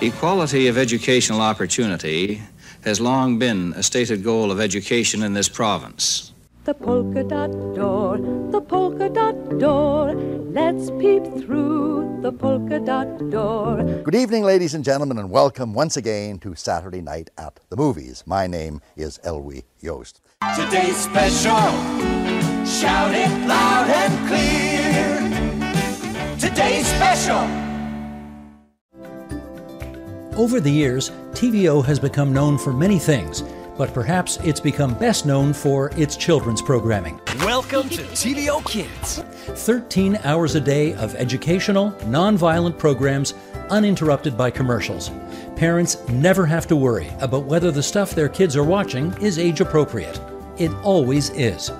Equality of educational opportunity has long been a stated goal of education in this province. The polka dot door, the polka dot door. Let's peep through the polka dot door. Good evening, ladies and gentlemen, and welcome once again to Saturday Night at the Movies. My name is Elwy Yost. Today's special, shout it loud and clear. Today's special. Over the years, TVO has become known for many things, but perhaps it's become best known for its children's programming. Welcome to TVO Kids. 13 hours a day of educational, nonviolent programs uninterrupted by commercials. Parents never have to worry about whether the stuff their kids are watching is age appropriate. It always is.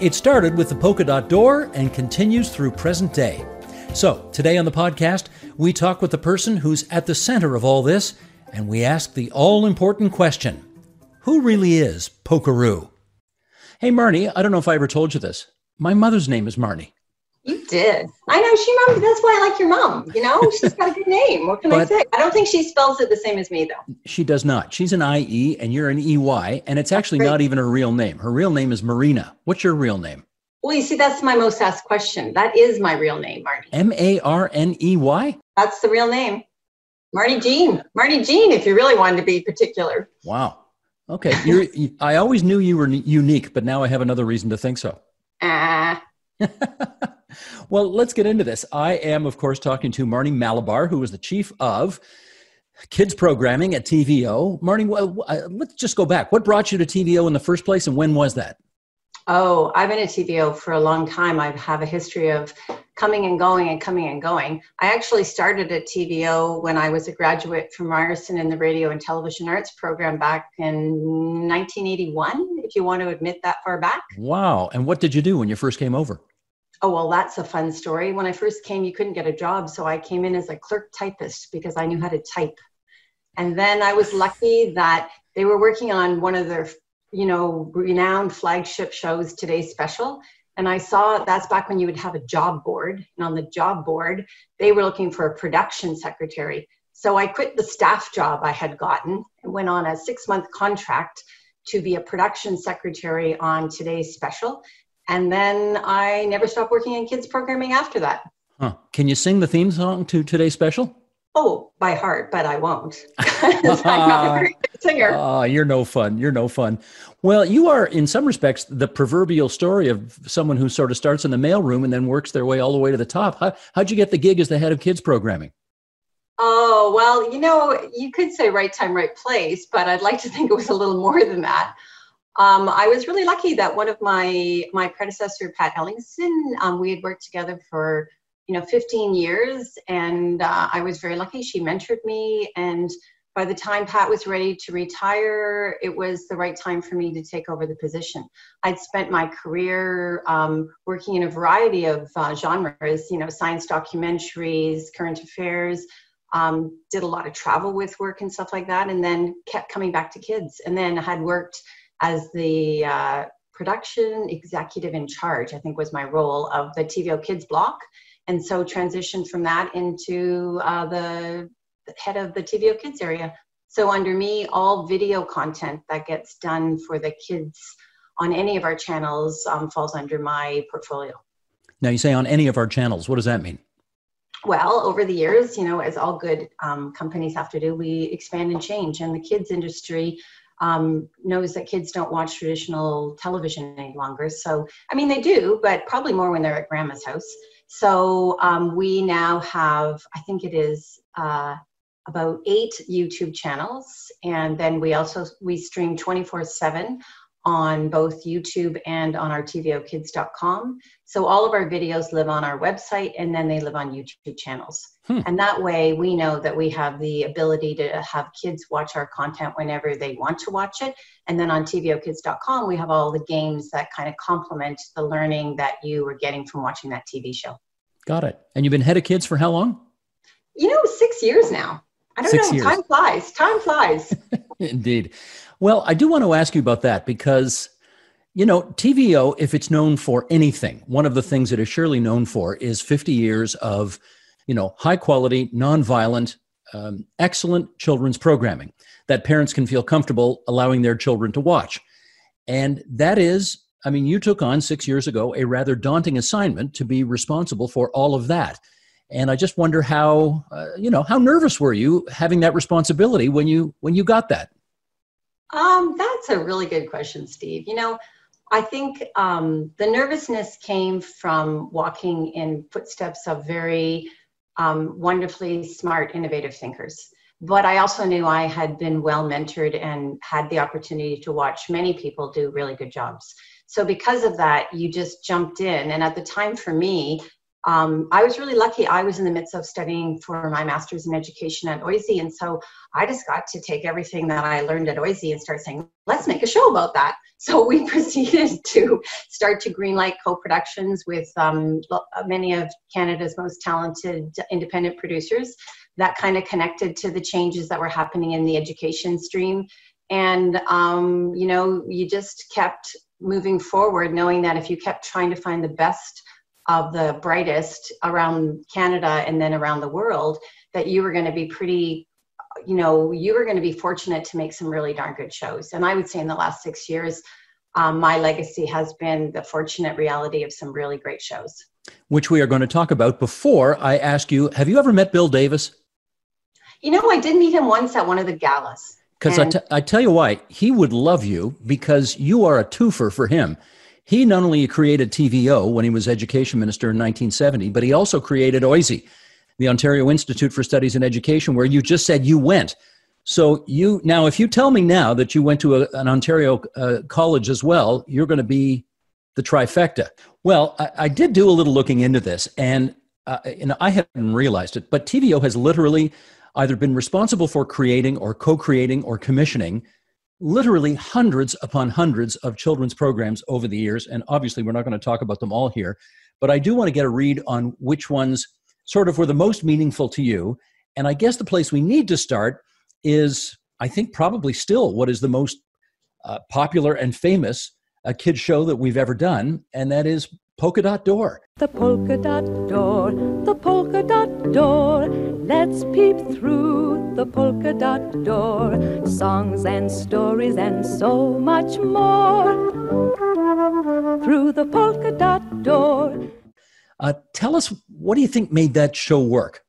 It started with the polka dot door and continues through present day. So, today on the podcast, we talk with the person who's at the center of all this, and we ask the all important question Who really is Polkaroo? Hey, Marney, I don't know if I ever told you this. My mother's name is Marnie. You did. I know she mom. That's why I like your mom. You know, she's got a good name. What can but I say? I don't think she spells it the same as me, though. She does not. She's an IE and you're an EY, and it's actually not even her real name. Her real name is Marina. What's your real name? Well, you see, that's my most asked question. That is my real name, Marney. M A R N E Y? That's the real name. Marney Jean. Marney Jean, if you really wanted to be particular. Wow. Okay. You're, I always knew you were unique, but now I have another reason to think so. Ah. well, let's get into this. I am, of course, talking to Marney Malabar, who is the chief of kids programming at TVO. Marney, well, uh, let's just go back. What brought you to TVO in the first place, and when was that? Oh, I've been at TVO for a long time. I have a history of coming and going and coming and going. I actually started at TVO when I was a graduate from Ryerson in the radio and television arts program back in 1981, if you want to admit that far back. Wow. And what did you do when you first came over? Oh, well, that's a fun story. When I first came, you couldn't get a job. So I came in as a clerk typist because I knew how to type. And then I was lucky that they were working on one of their you know, renowned flagship shows, today's special. And I saw that's back when you would have a job board. And on the job board, they were looking for a production secretary. So I quit the staff job I had gotten and went on a six month contract to be a production secretary on today's special. And then I never stopped working in kids programming after that. Huh. Can you sing the theme song to today's special? Oh, by heart, but I won't. I'm not a very good singer. Oh, you're no fun. You're no fun. Well, you are, in some respects, the proverbial story of someone who sort of starts in the mailroom and then works their way all the way to the top. How, how'd you get the gig as the head of kids programming? Oh, well, you know, you could say right time, right place, but I'd like to think it was a little more than that. Um, I was really lucky that one of my my predecessor, Pat Ellingson, um, we had worked together for you know 15 years and uh, i was very lucky. She mentored me and by the time pat was ready to retire it was the right time for me to take over the position. I'd spent my career um, working in a variety of uh, genres you know science documentaries current affairs um, did a lot of travel with work and stuff like that and then kept coming back to kids. And then had worked as the uh, production executive in charge i think was my role of the tvo kids block and so transitioned from that into uh, the head of the TVO Kids area. So under me, all video content that gets done for the kids on any of our channels um, falls under my portfolio. Now you say on any of our channels. What does that mean? Well, over the years, you know, as all good um, companies have to do, we expand and change. And the kids industry um, knows that kids don't watch traditional television any longer. So, I mean, they do, but probably more when they're at grandma's house. So um, we now have, I think it is uh, about eight YouTube channels, and then we also we stream 24/7 on both YouTube and on our TVOKids.com. So all of our videos live on our website, and then they live on YouTube channels. Hmm. And that way, we know that we have the ability to have kids watch our content whenever they want to watch it. And then on TVOKids.com, we have all the games that kind of complement the learning that you were getting from watching that TV show. Got it. And you've been head of kids for how long? You know, six years now. I don't six know. Years. Time flies. Time flies. Indeed. Well, I do want to ask you about that because you know, TVO, if it's known for anything, one of the things it is surely known for is 50 years of you know, high quality, nonviolent um, excellent children's programming that parents can feel comfortable allowing their children to watch. And that is, I mean, you took on six years ago a rather daunting assignment to be responsible for all of that. And I just wonder how, uh, you know, how nervous were you having that responsibility when you when you got that? Um, that's a really good question, Steve. You know, I think um, the nervousness came from walking in footsteps of very um, wonderfully smart, innovative thinkers. But I also knew I had been well mentored and had the opportunity to watch many people do really good jobs. So, because of that, you just jumped in. And at the time for me, um, I was really lucky. I was in the midst of studying for my master's in education at OISE. And so I just got to take everything that I learned at OISE and start saying, let's make a show about that. So we proceeded to start to greenlight co productions with um, many of Canada's most talented independent producers that kind of connected to the changes that were happening in the education stream. And, um, you know, you just kept moving forward, knowing that if you kept trying to find the best of the brightest around Canada and then around the world, that you were going to be pretty, you know, you were going to be fortunate to make some really darn good shows. And I would say in the last six years, um, my legacy has been the fortunate reality of some really great shows. Which we are going to talk about. Before I ask you, have you ever met Bill Davis? You know, I did meet him once at one of the galas. Because I, t- I tell you why, he would love you because you are a twofer for him. He not only created TVO when he was education minister in 1970, but he also created OISE, the Ontario Institute for Studies in Education, where you just said you went. So you now, if you tell me now that you went to a, an Ontario uh, college as well, you're going to be the trifecta. Well, I, I, did do a little looking into this, and uh, and I hadn't realized it, but TVO has literally either been responsible for creating or co-creating or commissioning literally hundreds upon hundreds of children's programs over the years. And obviously, we're not going to talk about them all here, but I do want to get a read on which ones sort of were the most meaningful to you. And I guess the place we need to start is, I think, probably still what is the most uh, popular and famous uh, kid show that we've ever done, and that is Polka Dot Door. The polka dot door, the polka dot door. Let's peep through the polka dot door. Songs and stories and so much more. Through the polka dot door. Uh, tell us, what do you think made that show work?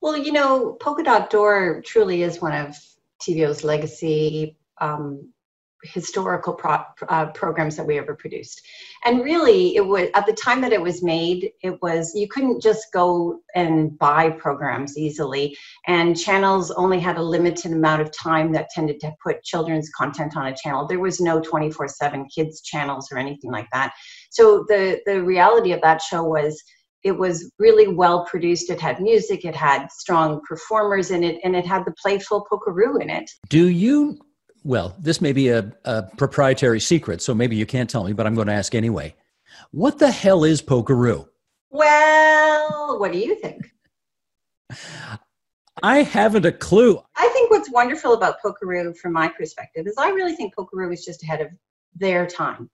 Well, you know, Polka Dot Door truly is one of TVO's legacy um, historical pro, uh, programs that we ever produced. And really it was at the time that it was made it was you couldn't just go and buy programs easily. And channels only had a limited amount of time that tended to put children's content on a channel. There was no 24 7 kids channels or anything like that. So the the reality of that show was it was really well produced. It had music, it had strong performers in it, and it had the playful Polkaroo in it. Do you well, this may be a, a, proprietary secret, so maybe you can't tell me, but I'm going to ask anyway. What the hell is Polkaroo? Well, what do you think? I haven't a clue. I think what's wonderful about Polkaroo, from my perspective, is I really think Polkaroo is just ahead of their time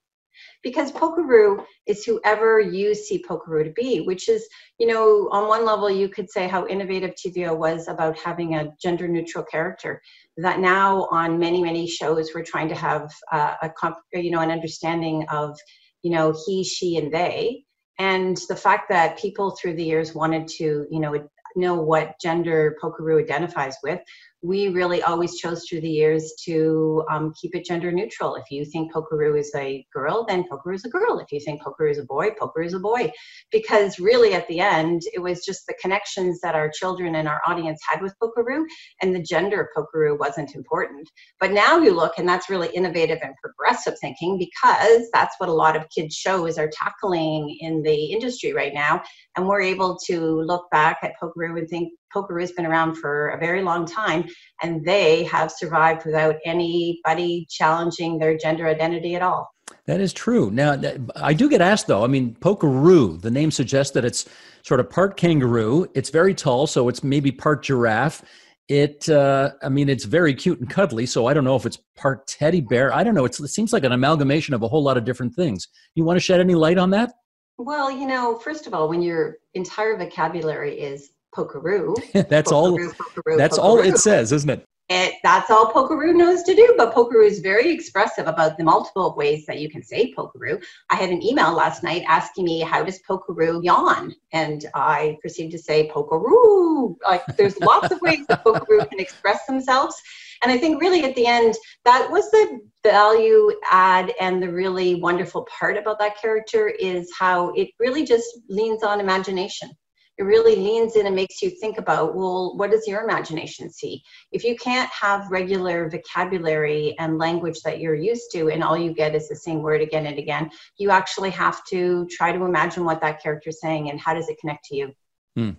because Polkaroo is whoever you see Polkaroo to be, which is, you know, on one level, you could say how innovative TVO was about having a gender neutral character. That now on many, many shows, we're trying to have uh, a, comp- you know, an understanding of, you know, he, she, and they. And the fact that people through the years wanted to, you know, know what gender Polkaroo identifies with we really always chose through the years to um, keep it gender neutral. If you think Polkaroo is a girl, then Polkaroo is a girl. If you think Polkaroo is a boy, Polkaroo is a boy. Because really, at the end, it was just the connections that our children and our audience had with Polkaroo, and the gender of Polkaroo wasn't important. But now you look, and that's really innovative and progressive thinking because that's what a lot of kids' shows are tackling in the industry right now. And we're able to look back at Polkaroo and think, Polkaroo has been around for a very long time, and they have survived without anybody challenging their gender identity at all. That is true. Now, I do get asked though. I mean, Polkaroo, the name suggests that it's sort of part kangaroo. It's very tall, so it's maybe part giraffe. It, uh, I mean, it's very cute and cuddly. So I don't know if it's part teddy bear. I don't know. It's, it seems like an amalgamation of a whole lot of different things. You want to shed any light on that? Well, you know, first of all, when your entire vocabulary is Polkaroo. that's all. Polkaroo, Polkaroo, that's all it says, isn't it? It, that's all Polkaroo knows to do, but Polkaroo is very expressive about the multiple ways that you can say Polkaroo. I had an email last night asking me, how does Polkaroo yawn? And I proceeded to say Polkaroo. Like there's lots of ways that Polkaroo can express themselves. And I think really at the end, that was the value add and the really wonderful part about that character is how it really just leans on imagination it really leans in and makes you think about well what does your imagination see if you can't have regular vocabulary and language that you're used to and all you get is the same word again and again you actually have to try to imagine what that character is saying and how does it connect to you Hmm.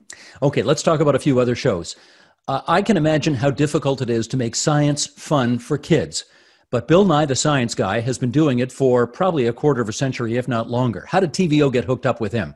Okay, let's talk about a few other shows. Uh, I can imagine how difficult it is to make science fun for kids. But Bill Nye, the science guy, has been doing it for probably a quarter of a century, if not longer. How did TVO get hooked up with him?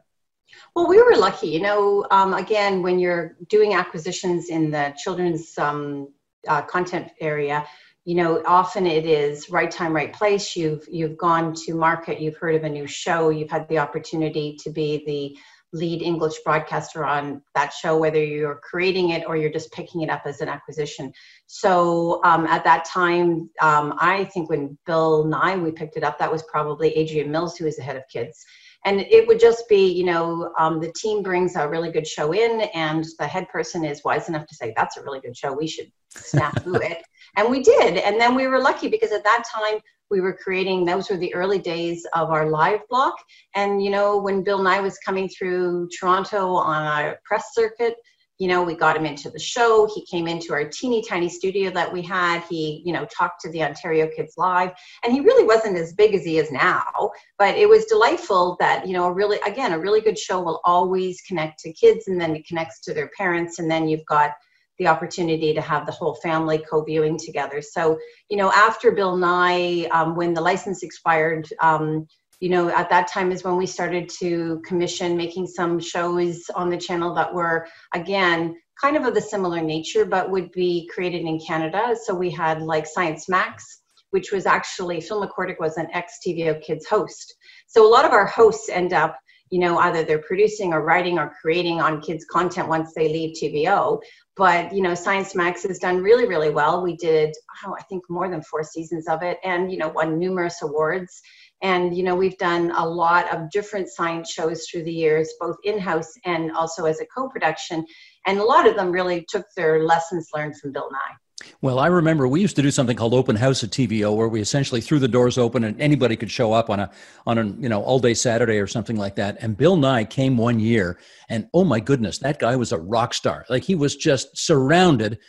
Well, we were lucky. You know, um, again, when you're doing acquisitions in the children's um, uh, content area, you know, often it is right time, right place. You've you've gone to market. You've heard of a new show. You've had the opportunity to be the lead English broadcaster on that show, whether you're creating it or you're just picking it up as an acquisition. So um, at that time, um, I think when Bill Nye we picked it up, that was probably Adrian Mills who was the head of kids and it would just be you know um, the team brings a really good show in and the head person is wise enough to say that's a really good show. We should snap it. And we did. And then we were lucky because at that time we were creating those were the early days of our live block. And you know when bill nye was coming through toronto on a press circuit you know we got him into the show. He came into our teeny tiny studio that we had. He you know talked to the ontario kids live. And he really wasn't as big as he is now but it was delightful that you know a really again a really good show will always connect to kids and then it connects to their parents. And then you've got the opportunity to have the whole family co-viewing together. So you know after bill nye um, when the license expired um, you know, at that time is when we started to commission making some shows on the channel that were, again, kind of of the similar nature, but would be created in Canada. So we had like Science Max, which was actually, Phil McCordic was an ex TVO Kids host. So a lot of our hosts end up, you know, either they're producing or writing or creating on kids' content once they leave TVO. But, you know, Science Max has done really, really well. We did, oh, I think more than four seasons of it and, you know, won numerous awards. And, you know, we've done a lot of different science shows through the years, both in house and also as a co production. And a lot of them really took their lessons learned from Bill Nye. Well, I remember we used to do something called open house at TVO, where we essentially threw the doors open and anybody could show up on a on a you know all day Saturday or something like that. And Bill Nye came one year, and oh my goodness, that guy was a rock star. Like he was just surrounded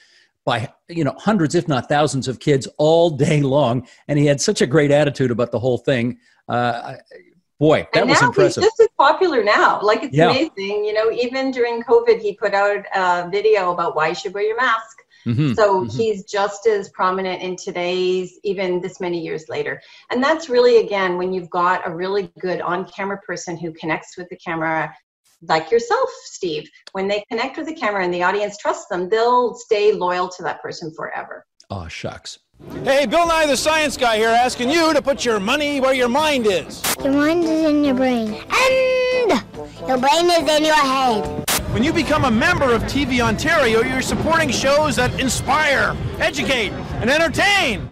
by you know hundreds, if not thousands, of kids all day long, and he had such a great attitude about the whole thing. Uh, boy, that and was impressive. He's just as popular now. Like it's Yeah. amazing. You know, even during COVID, he put out a video about why you should wear your mask. Mhm, So mhm. he's just as prominent in today's, even this many years later. And that's really, again, when you've got a really good on camera person who connects with the camera, like yourself, Steve. When they connect with the camera and the audience trusts them, they'll stay loyal to that person forever. Oh shucks. Hey, Bill Nye the Science Guy here asking you to put your money where your mind is. Your mind is in your brain. And your brain is in your head. When you become a member of TV Ontario, you're supporting shows that inspire, educate, and entertain.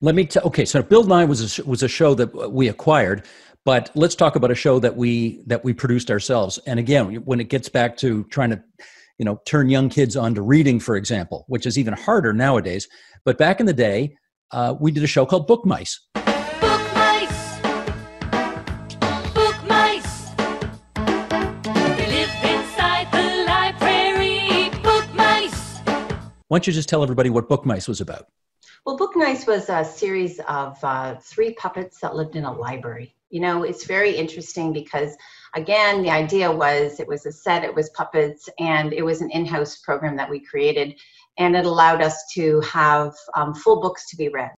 Let me tell. Okay, so Bill Nye was a, was a show that we acquired, but let's talk about a show that we that we produced ourselves. And again, when it gets back to trying to, you know, turn young kids on to reading, for example, which is even harder nowadays. But back in the day, uh, we did a show called Book Mice. Book mice. Book mice. They live inside the library. Book mice. Why don't you just tell everybody what Book Mice was about? Well, Book Mice was a series of uh, three puppets that lived in a library. You know, it's very interesting because, again, the idea was it was a set, it was puppets, and it was an in house program that we created, and it allowed us to have um, full books to be read.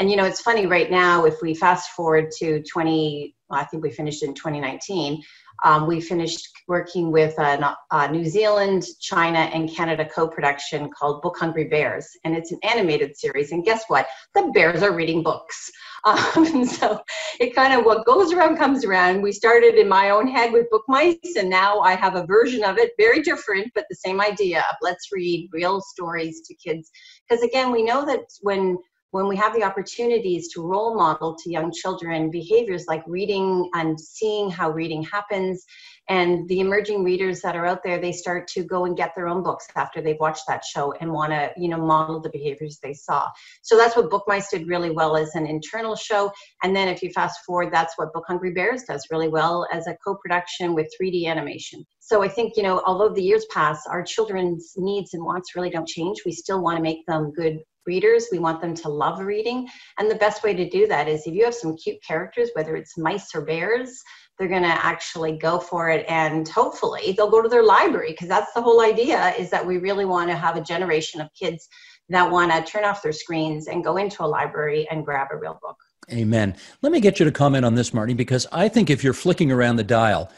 And you know, it's funny right now, if we fast forward to 20, well, I think we finished in 2019, um, we finished working with a, a, New Zealand, China, and Canada co production called Book Hungry Bears. And it's an animated series. And guess what? The bears are reading books. Um, so it kind of what goes around comes around. We started in my own head with Book Mice, and now I have a version of it, very different, but the same idea of let's read real stories to kids. Because again, we know that when when we have the opportunities to role model to young children behaviors like reading and seeing how reading happens and the emerging readers that are out there they start to go and get their own books after they've watched that show and want to you know model the behaviors they saw. So that's what book mice did really well as an internal show. And then if you fast forward that's what book hungry bears does really well as a co-production with 3d animation. So i think you know although the years pass our children's needs and wants really don't change. We still want to make them good readers. We want them to love reading. And the best way to do that is if you have some cute characters, whether it's mice or bears, they're going to actually go for it and hopefully they'll go to their library because that's the whole idea is that we really want to have a generation of kids that want to turn off their screens and go into a library and grab a real book. Amen. Let me get you to comment on this, Marty, because I think if you're flicking around the dial,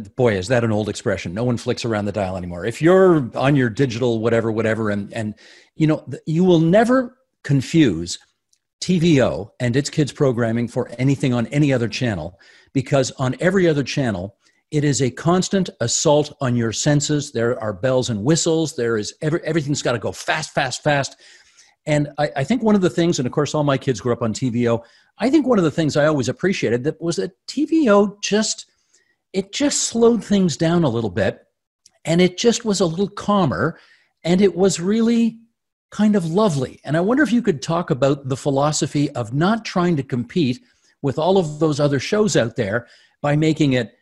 boy is that an old expression. No one flicks around the dial anymore. If you're on your digital whatever whatever and and you know you will never confuse tvo and its kids programming for anything on any other channel because on every other channel it is a constant assault on your senses. There are bells and whistles. There is every, everything's got to go fast fast fast. And I, I think one of the things and of course all my kids grew up on tvo i think one of the things i always appreciated that was that tvo just it just slowed things down a little bit and it just was a little calmer and it was really kind of lovely. And I wonder if you could talk about the philosophy of not trying to compete with all of those other shows out there by making it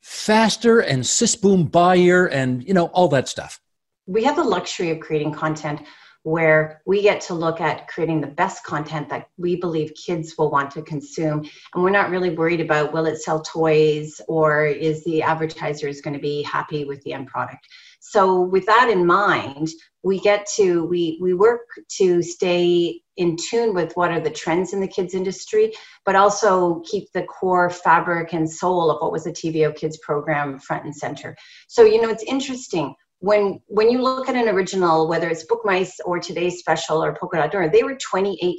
faster and sis boom buyer and you know all that stuff. We have the luxury of creating content where we get to look at creating the best content that we believe kids will want to consume. And we're not really worried about will it sell toys or is the advertiser is going to be happy with the end product. So with that in mind, we get to we we work to stay in tune with what are the trends in the kids industry but also keep the core fabric and soul of what was the tvo kids program front and center so you know it's interesting when when you look at an original, whether it's Book Mice or today's special or Polka Dot Door, they were 28.50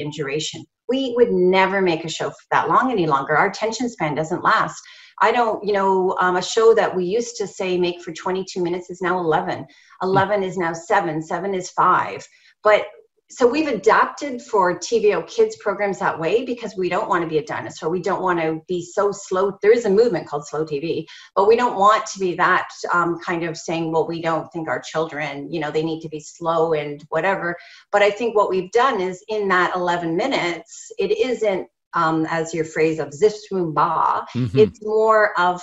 in duration. We would never make a show that long any longer. Our attention span doesn't last. I don't, you know, um, a show that we used to say make for 22 minutes is now 11. 11 is now seven. Seven is five. But so we've adapted for TVO kids programs that way because we don't want to be a dinosaur. We don't want to be so slow. There is a movement called slow TV, but we don't want to be that um, kind of saying, well, we don't think our children, you know, they need to be slow and whatever. But I think what we've done is in that 11 minutes, it isn't um, as your phrase of zip swoon ba. Mm-hmm. It's more of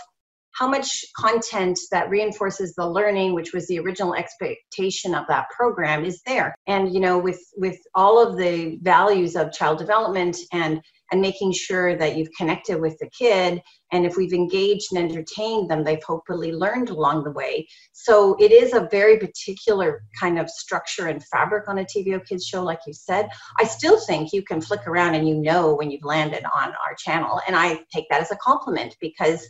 how much content that reinforces the learning which was the original expectation of that program is there. And you know with with all of the values of child development and and making sure that you've connected with the kid and if we've engaged and entertained them they've hopefully learned along the way. So it is a very particular kind of structure and fabric on a tvo kids show like you said. I still think you can flick around and you know when you've landed on our channel and i take that as a compliment because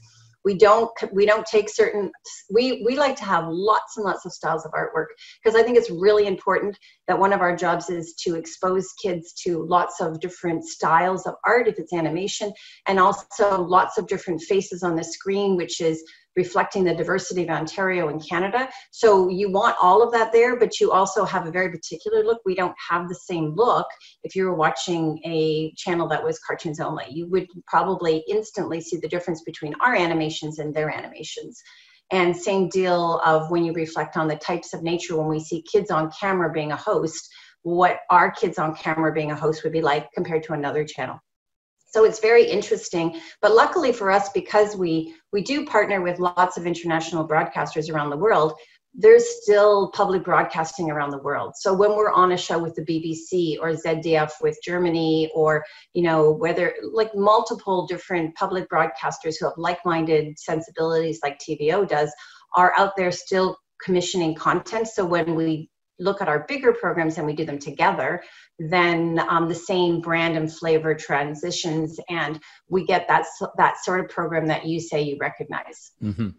we don't we don't take certain we we like to have lots and lots of styles of artwork because i think it's really important that one of our jobs is to expose kids to lots of different styles of art if it's animation and also lots of different faces on the screen which is reflecting the diversity of Ontario and Canada. So you want all of that there, but you also have a very particular look. We don't have the same look. If you were watching a channel that was cartoons only, you would probably instantly see the difference between our animations and their animations. And same deal of when you reflect on the types of nature when we see kids on camera being a host, what our kids on camera being a host would be like compared to another channel so it's very interesting. But luckily for us because we we do partner with lots of international broadcasters around the world there's still public broadcasting around the world. So when we're on a show with the bbc or zdf with germany or you know whether like multiple different public broadcasters who have like-minded sensibilities like tvo does are out there still commissioning content. So when we look at our bigger programs and we do them together, then um, the same brand and flavor transitions, and we get that that sort of program that you say you recognize. hmm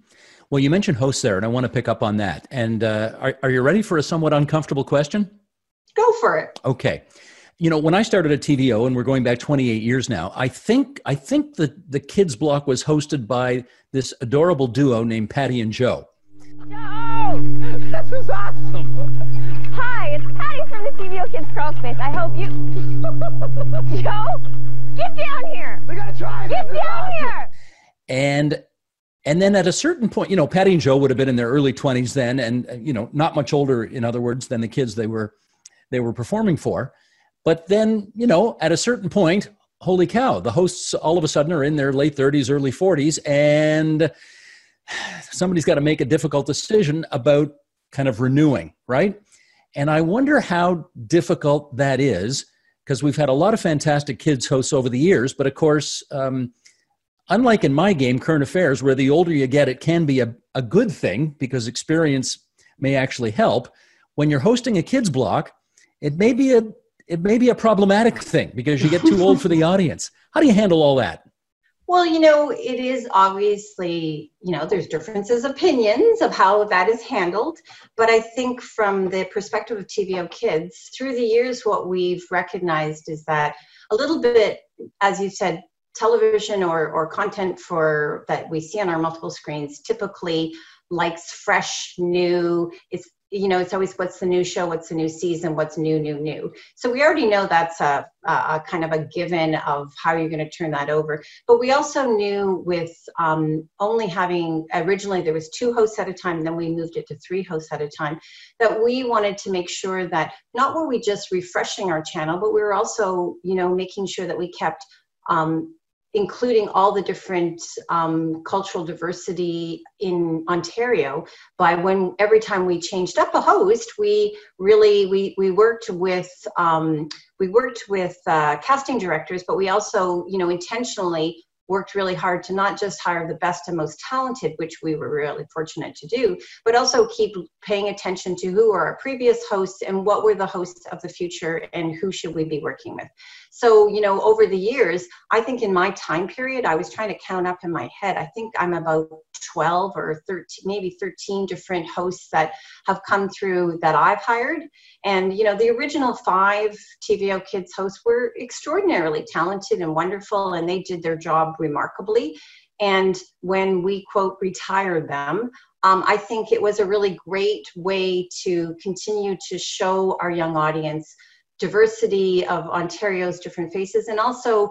Well, you mentioned hosts there, and I want to pick up on that. And uh, are, are you ready for a somewhat uncomfortable question? Go for it. Okay. You know, when I started at TVO, and we're going back 28 years now, I think I think the the kids block was hosted by this adorable duo named Patty and Joe. Joe! Crawl Space. I hope you. Joe, get down here! We gotta try Get this. down here! And and then at a certain point, you know, Patty and Joe would have been in their early 20s then, and you know, not much older, in other words, than the kids they were they were performing for. But then, you know, at a certain point, holy cow, the hosts all of a sudden are in their late 30s, early 40s, and somebody's got to make a difficult decision about kind of renewing, right? And I wonder how difficult that is because we've had a lot of fantastic kids hosts over the years, but of course, um, unlike in my game, current affairs, where the older you get, it can be a, a good thing because experience may actually help. When you're hosting a kids block, it may be a it may be a problematic thing because you get too old for the audience. How do you handle all that? Well, you know, it is obviously, you know, there's differences opinions of how that is handled. But I think from the perspective of TVO kids, through the years, what we've recognized is that a little bit, as you said, television or, or content for that we see on our multiple screens typically likes fresh, new, it's you know, it's always what's the new show, what's the new season, what's new, new, new. So we already know that's a, a, kind of a given of how you're going to turn that over. But we also knew with um, only having originally there was two hosts at a time, then we moved it to three hosts at a time. That we wanted to make sure that not were we just refreshing our channel, but we were also, you know, making sure that we kept um, including all the different um, cultural diversity in Ontario. By when every time we changed up a host, we really we we worked with um, we worked with uh, casting directors, but we also you know intentionally worked really hard to not just hire the best and most talented, which we were really fortunate to do, but also keep paying attention to who are our previous hosts and what were the hosts of the future and who should we be working with. So, you know, over the years, I think in my time period, I was trying to count up in my head. I think I'm about 12 or 13, maybe 13 different hosts that have come through that I've hired. And, you know, the original five TVO Kids hosts were extraordinarily talented and wonderful, and they did their job remarkably. And when we quote retire them, um, I think it was a really great way to continue to show our young audience diversity of Ontario's different faces and also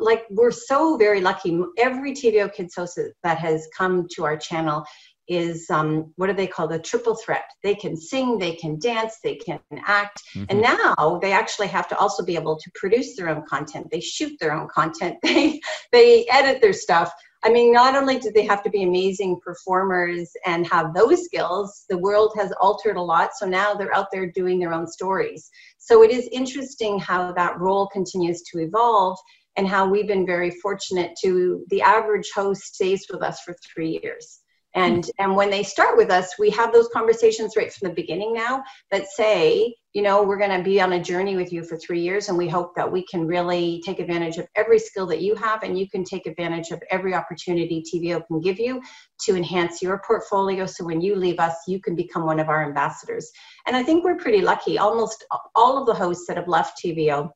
like we're so very lucky every TVO Kids host that has come to our channel is um, what do they call the triple threat they can sing they can dance they can act Mhm. and now they actually have to also be able to produce their own content they shoot their own content they they edit their stuff I mean, not only do they have to be amazing performers and have those skills, the world has altered a lot. So now they're out there doing their own stories. So it is interesting how that role continues to evolve and how we've been very fortunate to the average host stays with us for three years. And, and when they start with us, we have those conversations right from the beginning now that say, you know, we're going to be on a journey with you for three years, and we hope that we can really take advantage of every skill that you have, and you can take advantage of every opportunity TVO can give you to enhance your portfolio. So when you leave us, you can become one of our ambassadors. And I think we're pretty lucky. Almost all of the hosts that have left TVO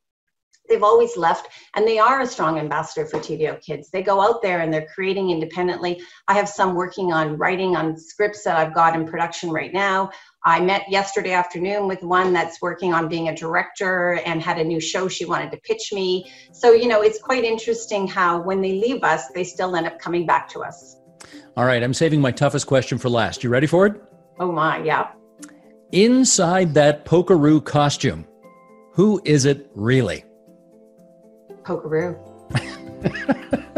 they've always left and they are a strong ambassador for TVO kids. They go out there and they're creating independently. I have some working on writing on scripts that I've got in production right now. I met yesterday afternoon with one that's working on being a director and had a new show she wanted to pitch me. So, you know, it's quite interesting how when they leave us, they still end up coming back to us. All right, I'm saving my toughest question for last. You ready for it? Oh my, yeah. Inside that Polkaroo costume, who is it really? Polkaroo.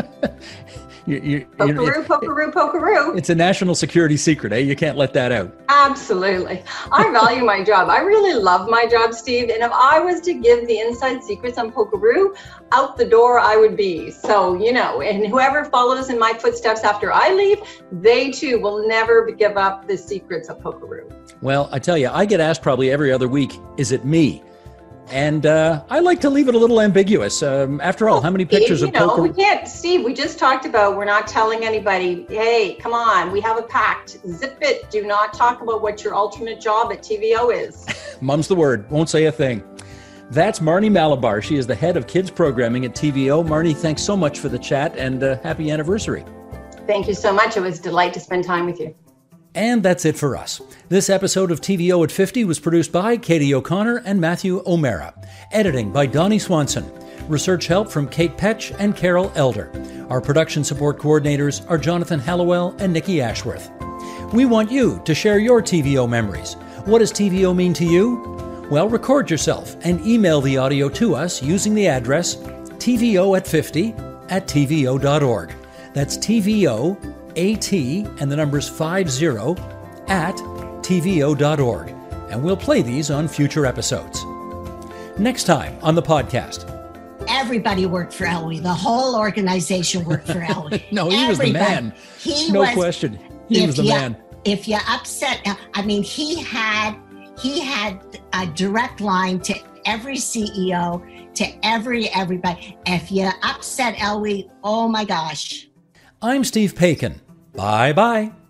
You, you, Polkaroo, it- Polkaroo, Polkaroo. it's a national security secret, eh? You can't let that out. Absolutely. I value my job. I really love my job, Steve. And if I was to give the inside secrets on Polkaroo, out the door I would be. So, you know, and whoever follows in my footsteps after I leave, they too will never give up the secrets of Polkaroo. Well, I tell you, I get asked probably every other week, is it me? And uh, I like to leave it a little ambiguous. Um, after all, how many pictures of know, poker? we can't, Steve, we just talked about we're not telling anybody, hey, come on, we have a pact. Zip it. Do not talk about what your alternate job at TVO is. Mum's the word, won't say a thing. That's Marney Malabar. She is the head of kids programming at TVO. Marney, thanks so much for the chat and uh, happy anniversary. Thank you so much. It was a delight to spend time with you. And that's it for us. This episode of TVO at 50 was produced by Katie O'Connor and Matthew O'Mara. Editing by Donnie Swanson. Research help from Kate Petch and Carol Elder. Our production support coordinators are Jonathan Hallowell and Nikki Ashworth. We want you to share your TVO memories. What does TVO mean to you? Well, record yourself and email the audio to us using the address TVO at 50 at TVO.org. That's TVO, AT, and the numbers 50 at TVO.org. And we'll play these on future episodes. Next time on the podcast. Everybody worked for Elwy. The whole organization worked for Elwy. No, he was the man. He no was, question. He was the you- man. If you upset, I mean, he had he had a direct line to every CEO, to every everybody. If you upset Elwy, oh my gosh. I'm Steve Paikin. Bye bye.